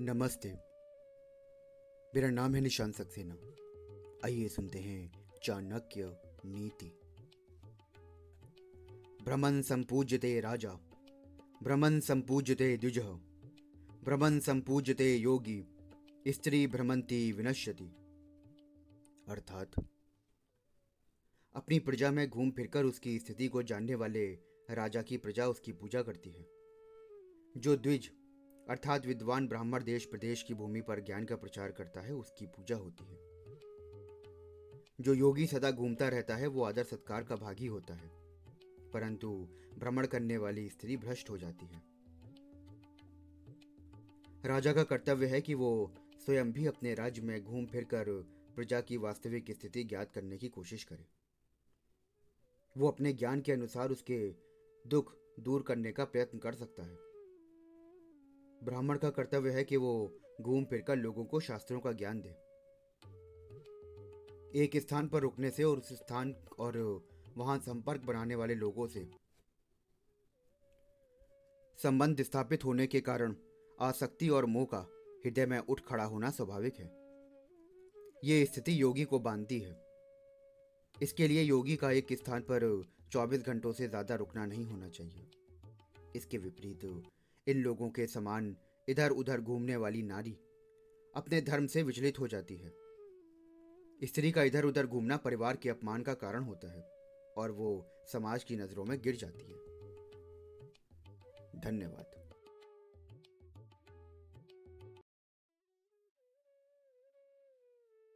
नमस्ते। मेरा नाम है निशान सक्सेना। आइए सुनते हैं चाणक्य नीति। भ्रमण संपूज्यते राजा। भ्रमण संपूज्यते द्विज। भ्रमण संपूज्यते योगी। स्त्री भ्रमंती विनश्यति। अर्थात, अपनी प्रजा में घूम फिरकर उसकी स्थिति को जानने वाले राजा की प्रजा उसकी पूजा करती है। जो द्विज अर्थात विद्वान ब्राह्मण देश प्रदेश की भूमि पर ज्ञान का प्रचार करता है, उसकी पूजा होती है। जो योगी सदा घूमता रहता है, वो आदर सत्कार का भागी होता है। परंतु भ्रमण करने वाली स्त्री भ्रष्ट हो जाती है। राजा का कर्तव्य है कि वो स्वयं भी अपने राज्य में घूम फिर कर प्रजा की वास्तविक स्थिति ज्ञात करने की कोशिश करे। वो अपने ज्ञान के अनुसार उसके दुख दूर करने का प्रयत्न कर सकता है। ब्राह्मण का कर्तव्य है कि वो घूम फिरकर लोगों को शास्त्रों का ज्ञान दे। एक स्थान पर रुकने से और उस स्थान और वहाँ संपर्क बनाने वाले लोगों से संबंध स्थापित होने के कारण आसक्ति और मोह का हृदय में उठ खड़ा होना स्वाभाविक है। ये स्थिति योगी को बांधती है। इसके लिए योगी का एक स्थान पर 24 घंटों से ज़्यादा रुकना नहीं होना चाहिए। इसके विपरीत इन लोगों के समान इधर उधर घूमने वाली नारी अपने धर्म से विचलित हो जाती है। स्त्री का इधर उधर घूमना परिवार के अपमान का कारण होता है और वो समाज की नज़रों में गिर जाती है। धन्यवाद।